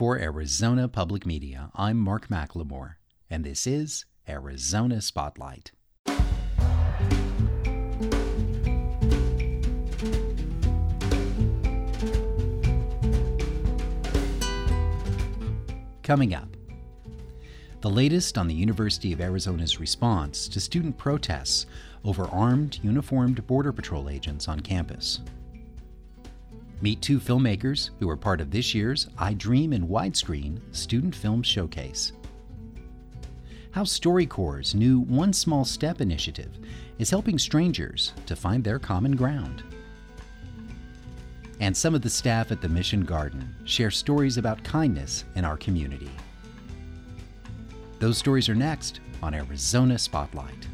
For Arizona Public Media, I'm Mark McLemore, and this is Arizona Spotlight. Coming up, the latest on the University of Arizona's response to student protests over armed, uniformed Border Patrol agents on campus. Meet two filmmakers who are part of this year's I Dream in Widescreen Student Film Showcase. How StoryCorps' new One Small Step initiative is helping strangers to find their common ground. And some of the staff at the Mission Garden share stories about kindness in our community. Those stories are next on Arizona Spotlight.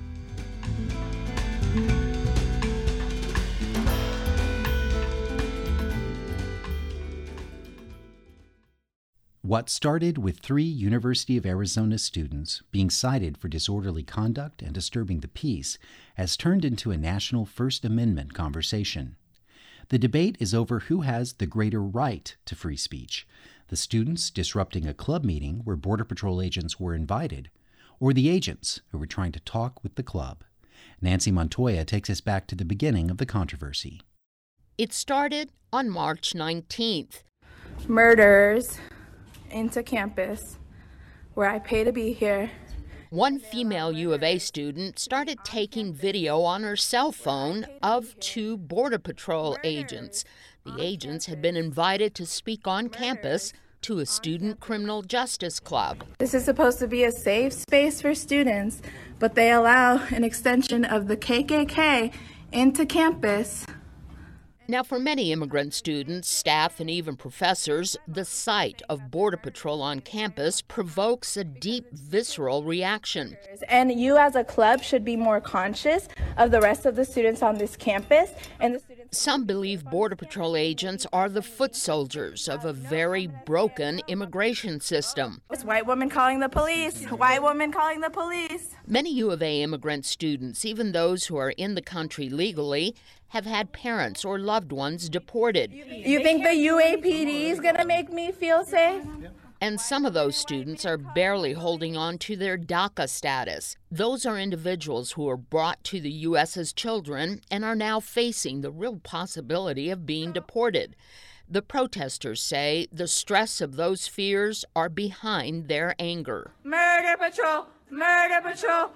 What started with three University of Arizona students being cited for disorderly conduct and disturbing the peace has turned into a national First Amendment conversation. The debate is over who has the greater right to free speech the students disrupting a club meeting where Border Patrol agents were invited, or the agents who were trying to talk with the club. Nancy Montoya takes us back to the beginning of the controversy. It started on March 19th. Murders into campus where I pay to be here. One female U of A student started taking video on her cell phone of two Border Patrol agents. The agents had been invited to speak on campus to a student criminal justice club. This is supposed to be a safe space for students, but they allow an extension of the KKK into campus now, for many immigrant students, staff, and even professors, the sight of Border Patrol on campus provokes a deep, visceral reaction. And you, as a club, should be more conscious of the rest of the students on this campus. And some believe Border Patrol agents are the foot soldiers of a very broken immigration system. It's white woman calling the police. White woman calling the police. Many U of A immigrant students, even those who are in the country legally, have had parents or loved ones deported. You think the UAPD is going to make me feel safe? And some of those students are barely holding on to their DACA status. Those are individuals who were brought to the U.S. as children and are now facing the real possibility of being deported. The protesters say the stress of those fears are behind their anger. Murder Patrol! Murder Patrol!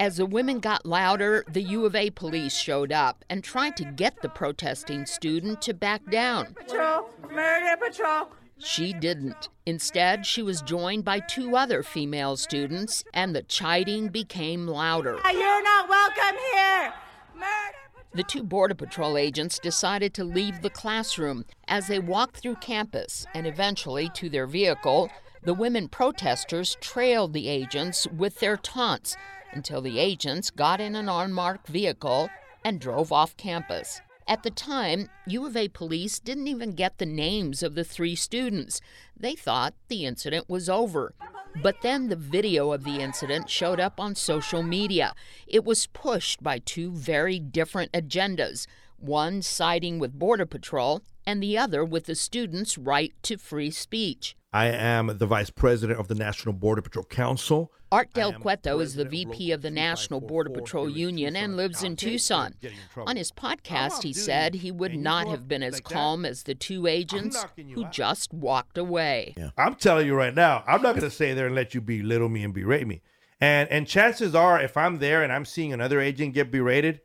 As the women got louder, the U of A police showed up and tried to get the protesting student to back down. Patrol! Murder patrol! She didn't. Instead, she was joined by two other female students, and the chiding became louder. You're not welcome here! Murder! The two Border Patrol agents decided to leave the classroom as they walked through campus and eventually to their vehicle. The women protesters trailed the agents with their taunts until the agents got in an unmarked vehicle and drove off campus. At the time, U of A police didn't even get the names of the three students. They thought the incident was over. But then the video of the incident showed up on social media. It was pushed by two very different agendas one siding with Border Patrol and the other with the students' right to free speech. I am the vice president of the National Border Patrol Council. Art Del Cueto is the VP of the National Border Patrol Union and lives in Tucson. On his podcast, he said he would not have been as calm as the two agents who just walked away. Yeah. I'm telling you right now, I'm not going to stay there and let you belittle me and berate me. And and chances are, if I'm there and I'm seeing another agent get berated,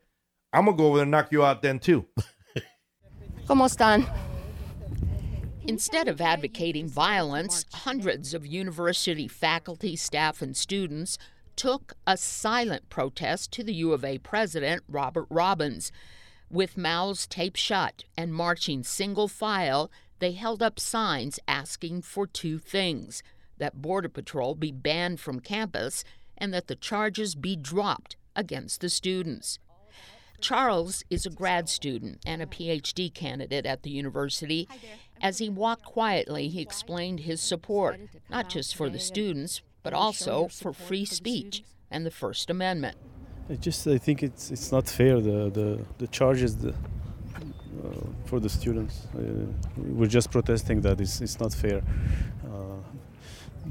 I'm gonna go over there and knock you out then too. ¿Cómo están? Instead of advocating violence, hundreds of university faculty, staff, and students took a silent protest to the U of A president, Robert Robbins. With mouths taped shut and marching single file, they held up signs asking for two things that Border Patrol be banned from campus and that the charges be dropped against the students. Charles is a grad student and a PhD candidate at the university. As he walked quietly, he explained his support, not just for the students, but also for free speech and the First Amendment. I just I think it's it's not fair the the, the charges the, uh, for the students. Uh, we're just protesting that it's, it's not fair. Uh, Uh,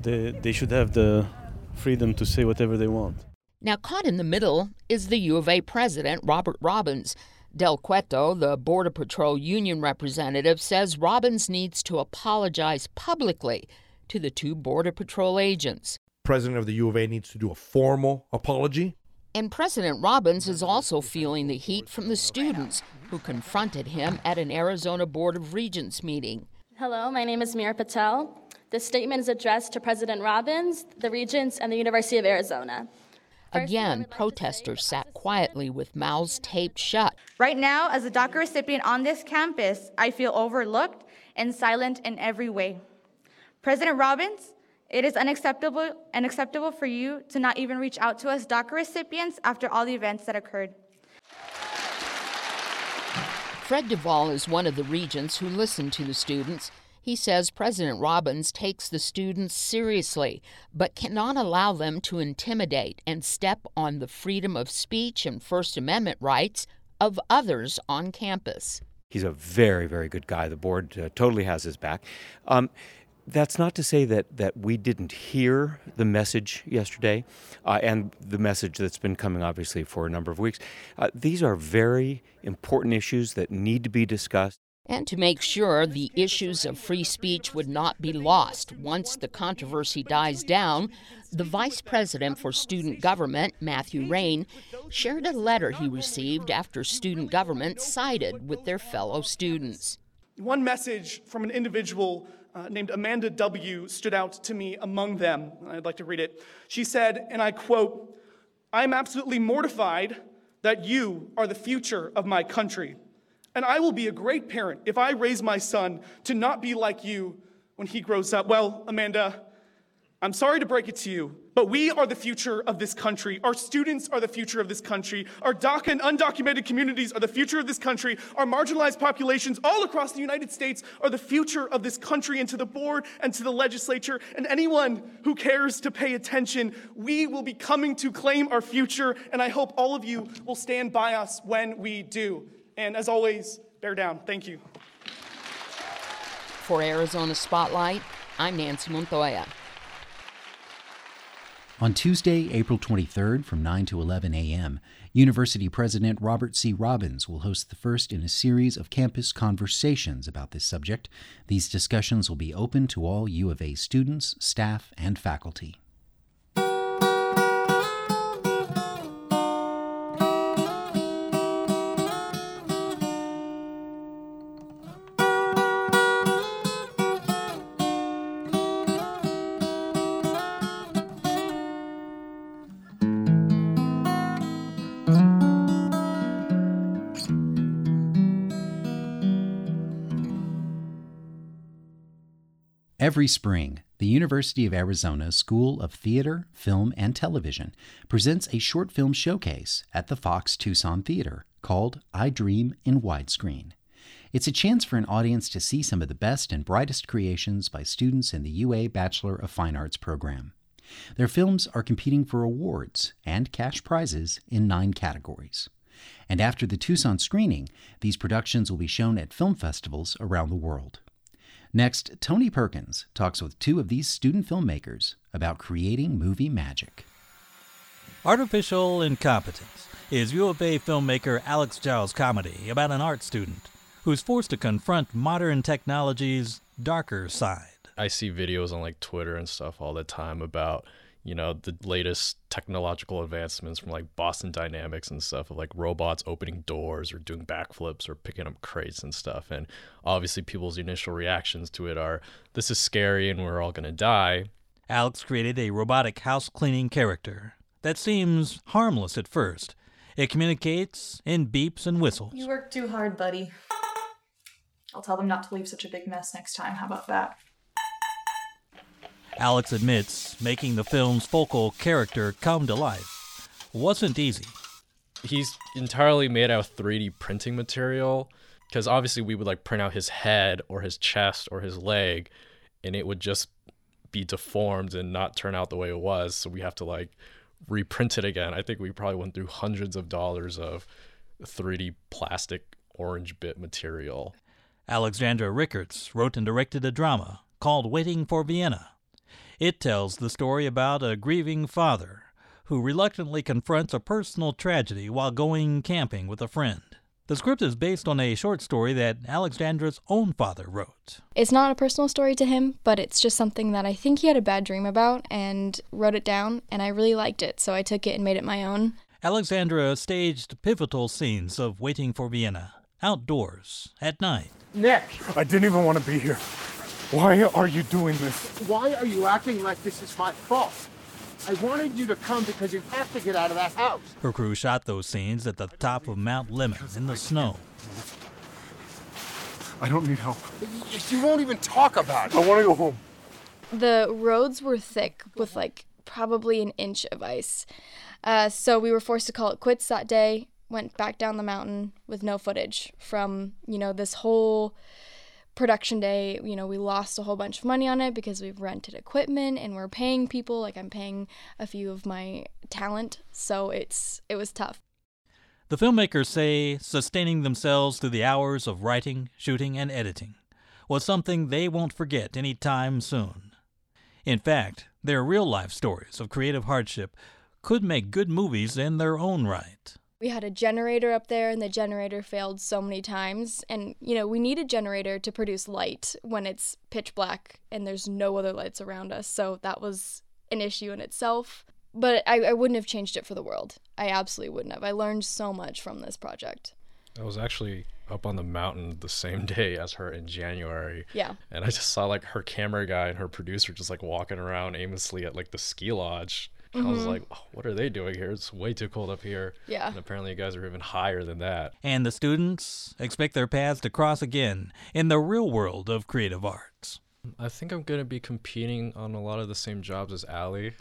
they they should have the freedom to say whatever they want. Now, caught in the middle is the U of A president, Robert Robbins. Del Cueto, the Border Patrol union representative, says Robbins needs to apologize publicly to the two Border Patrol agents. President of the U of A needs to do a formal apology. And President Robbins is also feeling the heat from the students who confronted him at an Arizona Board of Regents meeting. Hello, my name is Mira Patel. This statement is addressed to President Robbins, the Regents, and the University of Arizona. Again, protesters sat quietly with mouths taped shut. Right now, as a DACA recipient on this campus, I feel overlooked and silent in every way. President Robbins, it is unacceptable unacceptable for you to not even reach out to us DACA recipients after all the events that occurred. Fred DuVal is one of the regents who listened to the students. He says President Robbins takes the students seriously, but cannot allow them to intimidate and step on the freedom of speech and First Amendment rights of others on campus. He's a very, very good guy. The board uh, totally has his back. Um, that's not to say that, that we didn't hear the message yesterday uh, and the message that's been coming obviously for a number of weeks. Uh, these are very important issues that need to be discussed. And to make sure the issues of free speech would not be lost once the controversy dies down, the Vice President for Student Government, Matthew Rain, shared a letter he received after student government sided with their fellow students. One message from an individual uh, named Amanda W. stood out to me among them. I'd like to read it. She said, and I quote, I am absolutely mortified that you are the future of my country. And I will be a great parent if I raise my son to not be like you when he grows up. Well, Amanda, I'm sorry to break it to you, but we are the future of this country. Our students are the future of this country. Our DACA and undocumented communities are the future of this country. Our marginalized populations all across the United States are the future of this country. And to the board and to the legislature and anyone who cares to pay attention, we will be coming to claim our future. And I hope all of you will stand by us when we do. And as always, bear down. Thank you. For Arizona Spotlight, I'm Nancy Montoya. On Tuesday, April 23rd from 9 to 11 a.m., University President Robert C. Robbins will host the first in a series of campus conversations about this subject. These discussions will be open to all U of A students, staff, and faculty. Every spring, the University of Arizona School of Theater, Film, and Television presents a short film showcase at the Fox Tucson Theater called I Dream in Widescreen. It's a chance for an audience to see some of the best and brightest creations by students in the UA Bachelor of Fine Arts program. Their films are competing for awards and cash prizes in nine categories. And after the Tucson screening, these productions will be shown at film festivals around the world. Next, Tony Perkins talks with two of these student filmmakers about creating movie magic. Artificial Incompetence is U of A filmmaker Alex Giles' comedy about an art student who's forced to confront modern technology's darker side. I see videos on like Twitter and stuff all the time about you know the latest technological advancements from like Boston Dynamics and stuff of like robots opening doors or doing backflips or picking up crates and stuff and obviously people's initial reactions to it are this is scary and we're all going to die. Alex created a robotic house cleaning character that seems harmless at first. It communicates in beeps and whistles. You work too hard, buddy. I'll tell them not to leave such a big mess next time. How about that? Alex admits making the film's focal character come to life wasn't easy. He's entirely made out of 3D printing material because obviously we would like print out his head or his chest or his leg and it would just be deformed and not turn out the way it was. So we have to like reprint it again. I think we probably went through hundreds of dollars of 3D plastic orange bit material. Alexandra Rickards wrote and directed a drama called Waiting for Vienna. It tells the story about a grieving father who reluctantly confronts a personal tragedy while going camping with a friend. The script is based on a short story that Alexandra's own father wrote. It's not a personal story to him, but it's just something that I think he had a bad dream about and wrote it down, and I really liked it, so I took it and made it my own. Alexandra staged pivotal scenes of Waiting for Vienna, outdoors, at night. Nick! I didn't even want to be here. Why are you doing this? Why are you acting like this is my fault? I wanted you to come because you have to get out of that house. Her crew shot those scenes at the top of Mount Lemmon in the snow. I don't need help. You won't even talk about it. I want to go home. The roads were thick with like probably an inch of ice. Uh, so we were forced to call it quits that day. Went back down the mountain with no footage from, you know, this whole production day. You know, we lost a whole bunch of money on it because we've rented equipment and we're paying people. Like I'm paying a few of my talent. So it's it was tough. The filmmakers say sustaining themselves through the hours of writing, shooting, and editing was something they won't forget any time soon. In fact, their real life stories of creative hardship could make good movies in their own right. We had a generator up there, and the generator failed so many times. And, you know, we need a generator to produce light when it's pitch black and there's no other lights around us. So that was an issue in itself. But I, I wouldn't have changed it for the world. I absolutely wouldn't have. I learned so much from this project. I was actually up on the mountain the same day as her in January. Yeah. And I just saw like her camera guy and her producer just like walking around aimlessly at like the ski lodge. I was Mhm. like, oh, what are they doing here? It's way too cold up here. Yeah. And apparently you guys are even higher than that. And the students expect their paths to cross again in the real world of creative arts. I think I'm gonna be competing on a lot of the same jobs as Allie.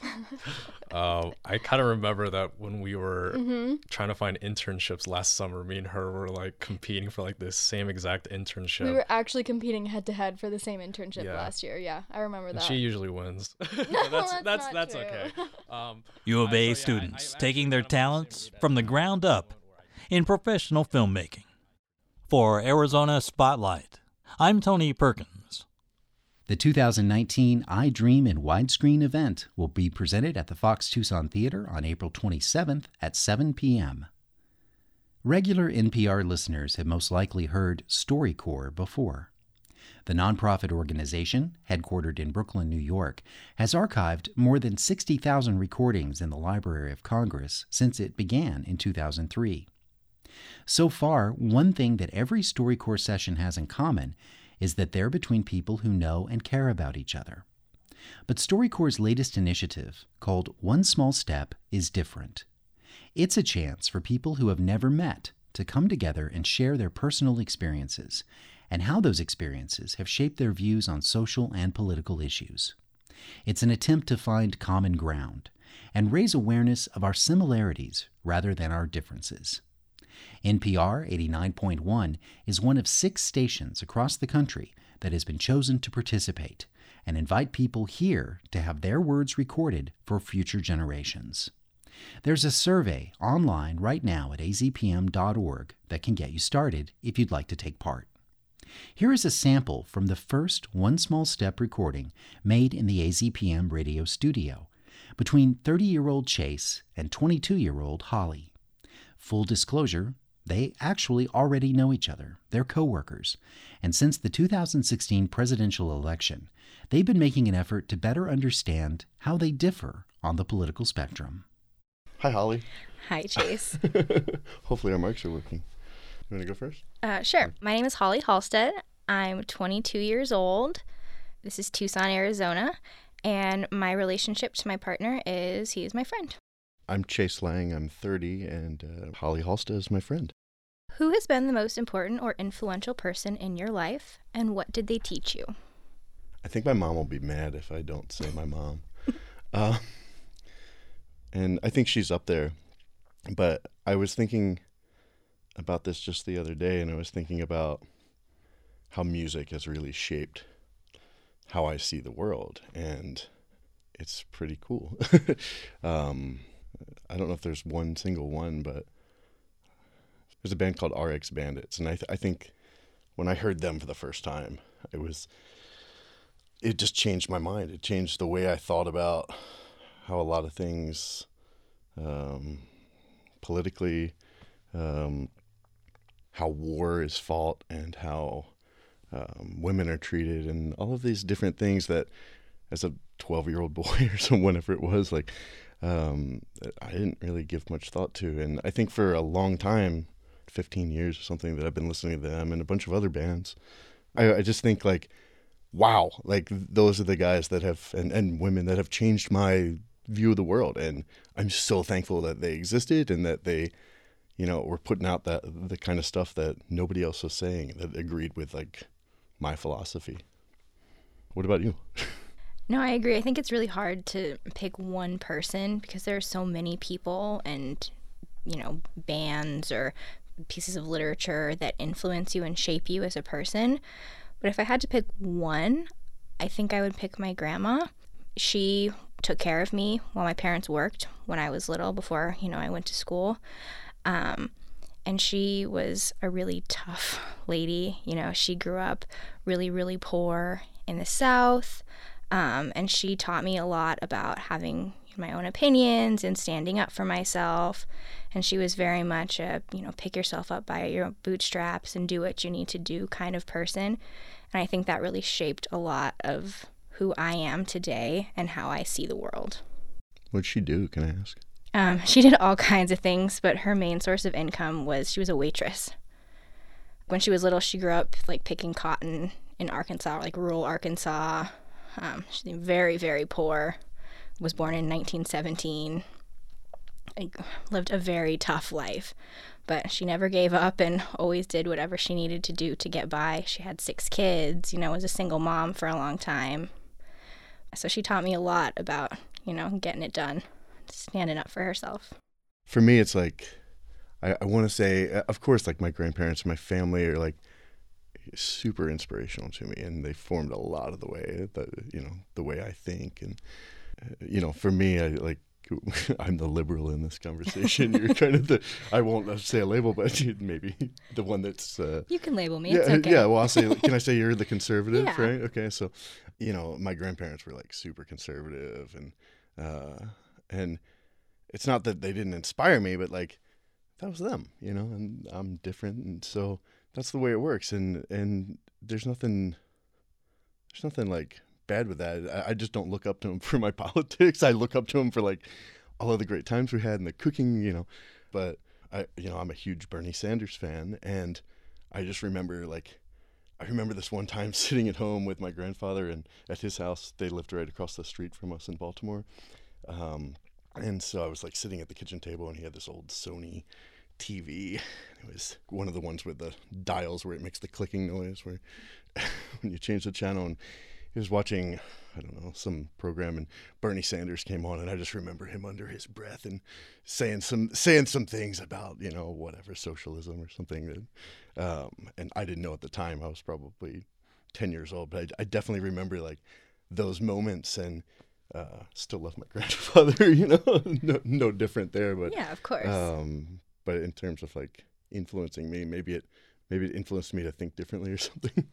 uh, I kind of remember that when we were Mhm. trying to find internships last summer, me and her were like competing for like the same exact internship. We were actually competing head to head for the same internship Yeah. last year. Yeah, I remember And that. she usually wins. No, that's that's that's not that's true. okay. Um, U of A students taking their talents from the ground up in professional filmmaking. For Arizona Spotlight, I'm Tony Perkins. The 2019 I Dream in Widescreen event will be presented at the Fox Tucson Theater on April 27th at 7 p.m. Regular NPR listeners have most likely heard StoryCorps before. The nonprofit organization, headquartered in Brooklyn, New York, has archived more than 60,000 recordings in the Library of Congress since it began in 2003. So far, one thing that every StoryCorps session has in common is that they're between people who know and care about each other. But StoryCorps' latest initiative, called One Small Step, is different. It's a chance for people who have never met to come together and share their personal experiences and how those experiences have shaped their views on social and political issues. It's an attempt to find common ground and raise awareness of our similarities rather than our differences. NPR 89.1 is one of six stations across the country that has been chosen to participate and invite people here to have their words recorded for future generations. There's a survey online right now at azpm.org that can get you started if you'd like to take part. Here is a sample from the first One Small Step recording made in the AZPM radio studio between 30 year old Chase and 22 year old Holly. Full disclosure, they actually already know each other. They're coworkers. And since the 2016 presidential election, they've been making an effort to better understand how they differ on the political spectrum. Hi, Holly. Hi, Chase. Hopefully our mics are working. You want to go first? uh, sure. My name is Holly Halstead. I'm 22 years old. This is Tucson, Arizona. And my relationship to my partner is he is my friend. I'm Chase Lang. I'm 30, and uh, Holly Halstead is my friend. Who has been the most important or influential person in your life, and what did they teach you? I think my mom will be mad if I don't say my mom. uh, and I think she's up there. But I was thinking about this just the other day, and I was thinking about how music has really shaped how I see the world. And it's pretty cool. um, I don't know if there's one single one, but there's a band called RX Bandits. And I, th- I think when I heard them for the first time, it was it just changed my mind. It changed the way I thought about how a lot of things um, politically, um, how war is fought, and how um, women are treated, and all of these different things that, as a 12 year old boy or so, whenever it was, like, um, I didn't really give much thought to. And I think for a long time, 15 years or something, that I've been listening to them and a bunch of other bands, I, I just think, like, wow, like those are the guys that have, and, and women that have changed my view of the world. And I'm so thankful that they existed and that they, you know, were putting out that the kind of stuff that nobody else was saying that agreed with like my philosophy. What about you? No, I agree. I think it's really hard to pick one person because there are so many people and, you know, bands or pieces of literature that influence you and shape you as a person. But if I had to pick one, I think I would pick my grandma. She took care of me while my parents worked when I was little before, you know, I went to school. Um, and she was a really tough lady. You know, she grew up really, really poor in the South. Um, and she taught me a lot about having my own opinions and standing up for myself. And she was very much a, you know, pick yourself up by your bootstraps and do what you need to do kind of person. And I think that really shaped a lot of who I am today and how I see the world. What'd she do? Can I ask? Um, she did all kinds of things, but her main source of income was she was a waitress. When she was little, she grew up like picking cotton in Arkansas, like rural Arkansas. Um, she's very, very poor. Was born in 1917. Lived a very tough life, but she never gave up and always did whatever she needed to do to get by. She had six kids, you know, was a single mom for a long time. So she taught me a lot about, you know, getting it done, standing up for herself. For me, it's like, I, I want to say, uh, of course, like my grandparents, my family are like super inspirational to me, and they formed a lot of the way that you know the way I think, and uh, you know, for me, I like I'm the liberal in this conversation. You're kind of the I won't say a label, but maybe the one that's uh, you can label me. Yeah, it's okay. yeah. Well, I'll say. Can I say you're the conservative, Yeah. right? Okay, so you know, my grandparents were like super conservative, and uh, and it's not that they didn't inspire me, but like that was them, you know, and I'm different, and so that's the way it works, and and there's nothing, there's nothing like bad with that. I, I just don't look up to him for my politics. I look up to him for like all of the great times we had and the cooking, you know. But I, you know, I'm a huge Bernie Sanders fan, and I just remember like. I remember this one time sitting at home with my grandfather, and at his house, they lived right across the street from us in Baltimore. Um, and so I was like sitting at the kitchen table, and he had this old Sony TV. It was one of the ones with the dials where it makes the clicking noise, where when you change the channel. And he was watching, I don't know, some program, and Bernie Sanders came on, and I just remember him under his breath and saying some saying some things about you know whatever socialism or something that, um, and I didn't know at the time. I was probably ten years old, but I, I definitely remember like those moments and. Uh, still love my grandfather, you know, no, no different there, but Yeah, of course. Um, but in terms of like influencing me, maybe it maybe it influenced me to think differently or something.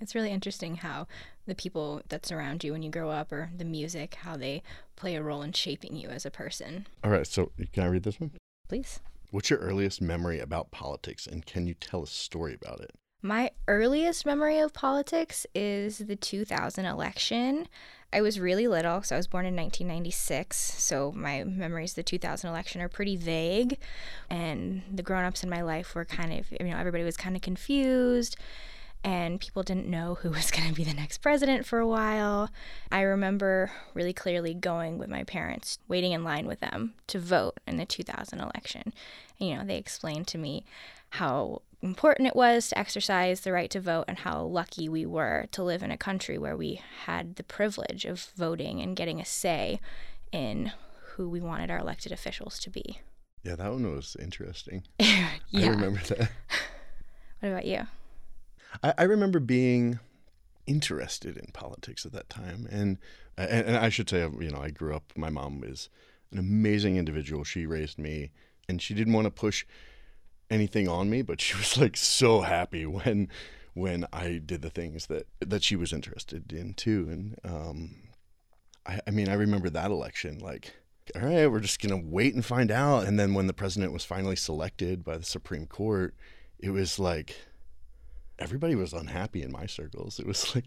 It's really interesting how the people that surround you when you grow up or the music, how they play a role in shaping you as a person. All right, so can I read this one? Please. What's your earliest memory about politics, and can you tell a story about it? My earliest memory of politics is the 2000 election. I was really little, so I was born in 1996. So my memories of the 2000 election are pretty vague. And the grown ups in my life were kind of, you know, everybody was kind of confused and people didn't know who was going to be the next president for a while. I remember really clearly going with my parents, waiting in line with them to vote in the 2000 election. And, you know, they explained to me how important it was to exercise the right to vote and how lucky we were to live in a country where we had the privilege of voting and getting a say in who we wanted our elected officials to be. Yeah, that one was interesting. Yeah. I remember that. What about you? I, I remember being interested in politics at that time, and, and and I should say, um, you know, I grew up. My mom is an amazing individual. She raised me, and she didn't want to push anything on me, but she was like so happy when when I did the things that that she was interested in too. And um, I, I mean, I remember that election like. All right, we're just gonna wait and find out. And then when the president was finally selected by the Supreme Court, it was like everybody was unhappy in my circles. It was like,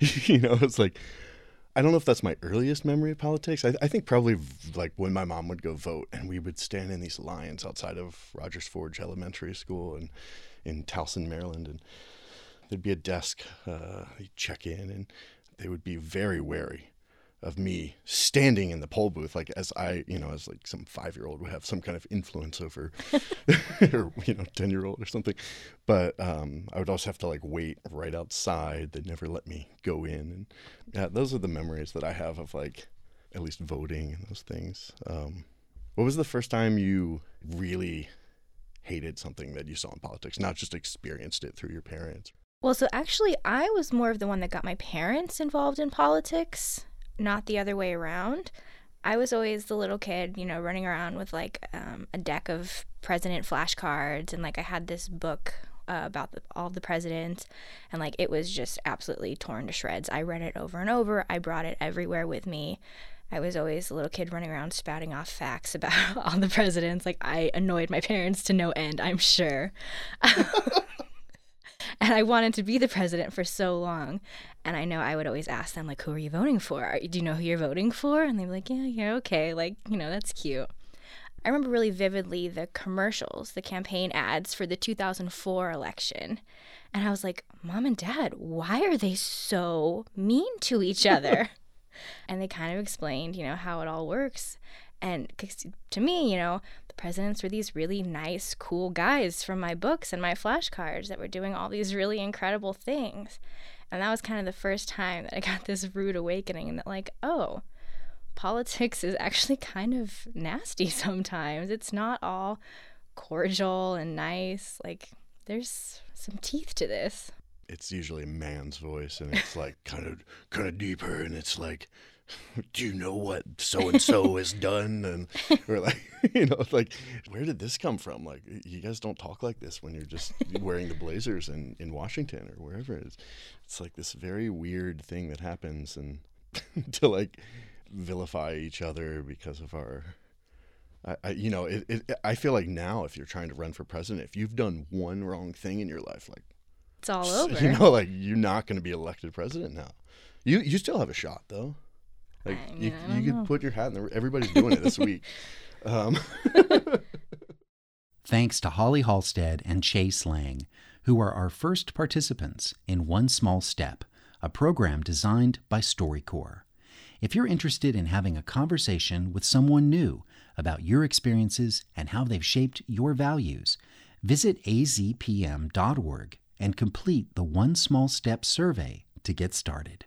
you know, it's like, I don't know if that's my earliest memory of politics. I, I, think probably like when my mom would go vote and we would stand in these lines outside of Rodgers Forge Elementary School and in Towson, Maryland, and there'd be a desk. Uh, you'd check in, and they would be very wary of me standing in the poll booth, like as I, you know, as like some five year old would have some kind of influence over, or you know, ten year old or something. But um, I would also have to like wait right outside. They'd never let me go in, and yeah, those are the memories that I have of like at least voting and those things. Um, what was the first time you really hated something that you saw in politics, not just experienced it through your parents? Well, so actually, I was more of the one that got my parents involved in politics not the other way around. I was always the little kid, you know, running around with like um, a deck of president flashcards, and like I had this book uh, about the, all the presidents, and like it was just absolutely torn to shreds. I read it over and over. I brought it everywhere with me. I was always a little kid running around spouting off facts about all the presidents. Like I annoyed my parents to no end, I'm sure. and I wanted to be the president for so long. And I know I would always ask them, like, who are you voting for? Do you know who you're voting for? And they'd be like, yeah, yeah, okay. Like, you know, that's cute. I remember really vividly the commercials, the campaign ads for the 2004 election. And I was like, Mom and Dad, why are they so mean to each other? and they kind of explained, you know, how it all works. And to me, you know, presidents were these really nice, cool guys from my books and my flashcards that were doing all these really incredible things. And that was kind of the first time that I got this rude awakening and that, like, oh, politics is actually kind of nasty sometimes. It's not all cordial and nice. Like, there's some teeth to this. It's usually a man's voice, and it's like kind of kind of deeper, and it's like do you know what so and so has done? And we're like, you know, like, where did this come from? Like, you guys don't talk like this when you're just wearing the blazers in, in Washington or wherever it is. It's like this very weird thing that happens, and to like vilify each other because of our. I, I you know, it, it, I feel like now, if you're trying to run for president, if you've done one wrong thing in your life, like it's all over. You know, like you're not going to be elected president now. You you still have a shot though. Like I mean, you, you could put your hat in there. Everybody's doing it this week. Um. Thanks to Holly Halstead and Chase Lang, who are our first participants in One Small Step, a program designed by StoryCorps. If you're interested in having a conversation with someone new about your experiences and how they've shaped your values, visit azpm.org and complete the One Small Step survey to get started.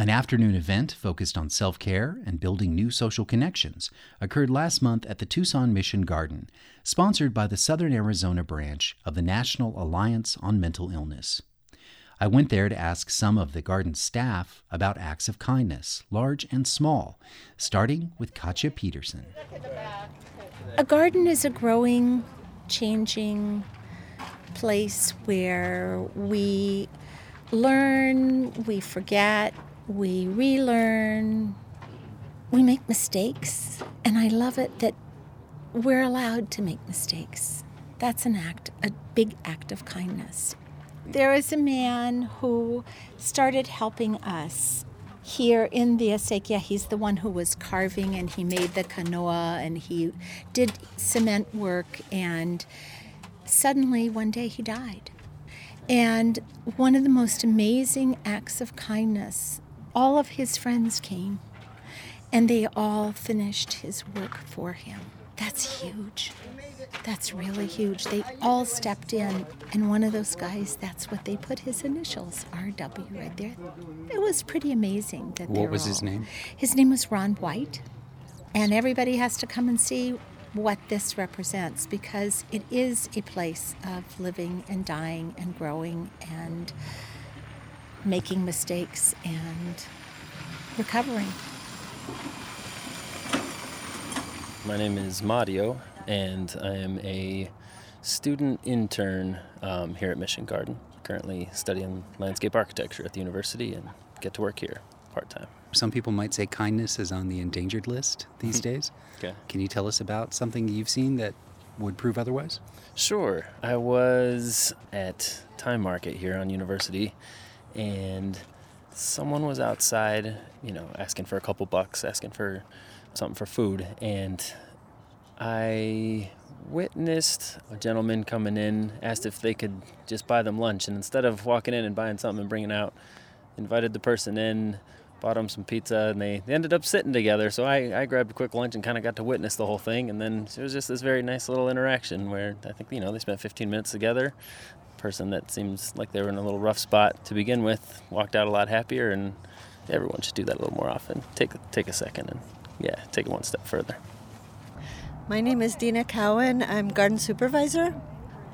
An afternoon event focused on self care and building new social connections occurred last month at the Tucson Mission Garden, sponsored by the Southern Arizona branch of the National Alliance on Mental Illness. I went there to ask some of the garden staff about acts of kindness, large and small, starting with Katja Peterson. A garden is a growing, changing place where we learn, we forget, we relearn, we make mistakes, and I love it that we're allowed to make mistakes. That's an act, a big act of kindness. There is a man who started helping us here in the acequia. He's the one who was carving and he made the canoa and he did cement work. And suddenly one day he died. And one of the most amazing acts of kindness all of his friends came and they all finished his work for him. That's huge. That's really huge. They all stepped in, and one of those guys, that's what they put his initials, RW, right there. It was pretty amazing that What was his name? His name was Ron White. And everybody has to come and see what this represents because it is a place of living and dying and growing and making mistakes and recovering. My name is Mario, and I am a student intern um, here at Mission Garden. Currently studying landscape architecture at the university and get to work here part time. Some people might say kindness is on the endangered list these days. Okay. Can you tell us about something you've seen that would prove otherwise? Sure. I was at Time Market here on University, and someone was outside, you know, asking for a couple bucks, asking for something for food, and I witnessed a gentleman coming in, asked if they could just buy them lunch, and instead of walking in and buying something and bringing out, invited the person in, bought them some pizza, and they, they ended up sitting together. So I, I grabbed a quick lunch and kind of got to witness the whole thing, and then it was just this very nice little interaction where I think you know they spent 15 minutes together. Person that seems like they were in a little rough spot to begin with walked out a lot happier, and everyone should do that a little more often. Take take a second and yeah, take it one step further. My name is Dina Cowan. I'm garden supervisor.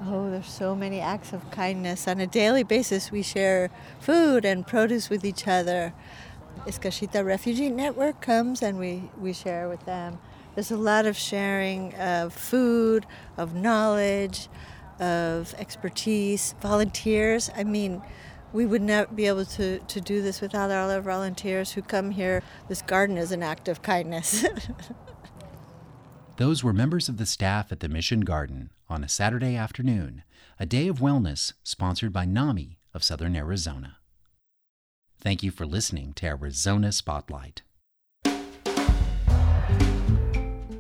Oh, there's so many acts of kindness. On a daily basis, we share food and produce with each other. Iskashitaa Refugee Network comes and we, we share with them. There's a lot of sharing of food, of knowledge, of expertise, volunteers. I mean, we would not be able to, to do this without all our volunteers who come here. This garden is an act of kindness. Those were members of the staff at the Mission Garden on a Saturday afternoon, a day of wellness sponsored by NAMI of Southern Arizona. Thank you for listening to Arizona Spotlight.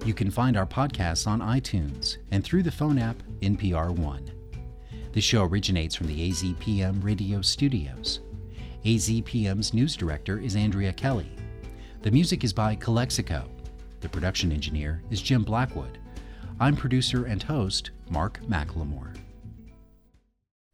You can find our podcasts on iTunes and through the phone app NPR One. The show originates from the AZPM radio studios. AZPM's news director is Andrea Kelly. The music is by Calexico. The production engineer is Jim Blackwood. I'm producer and host Mark McLemore.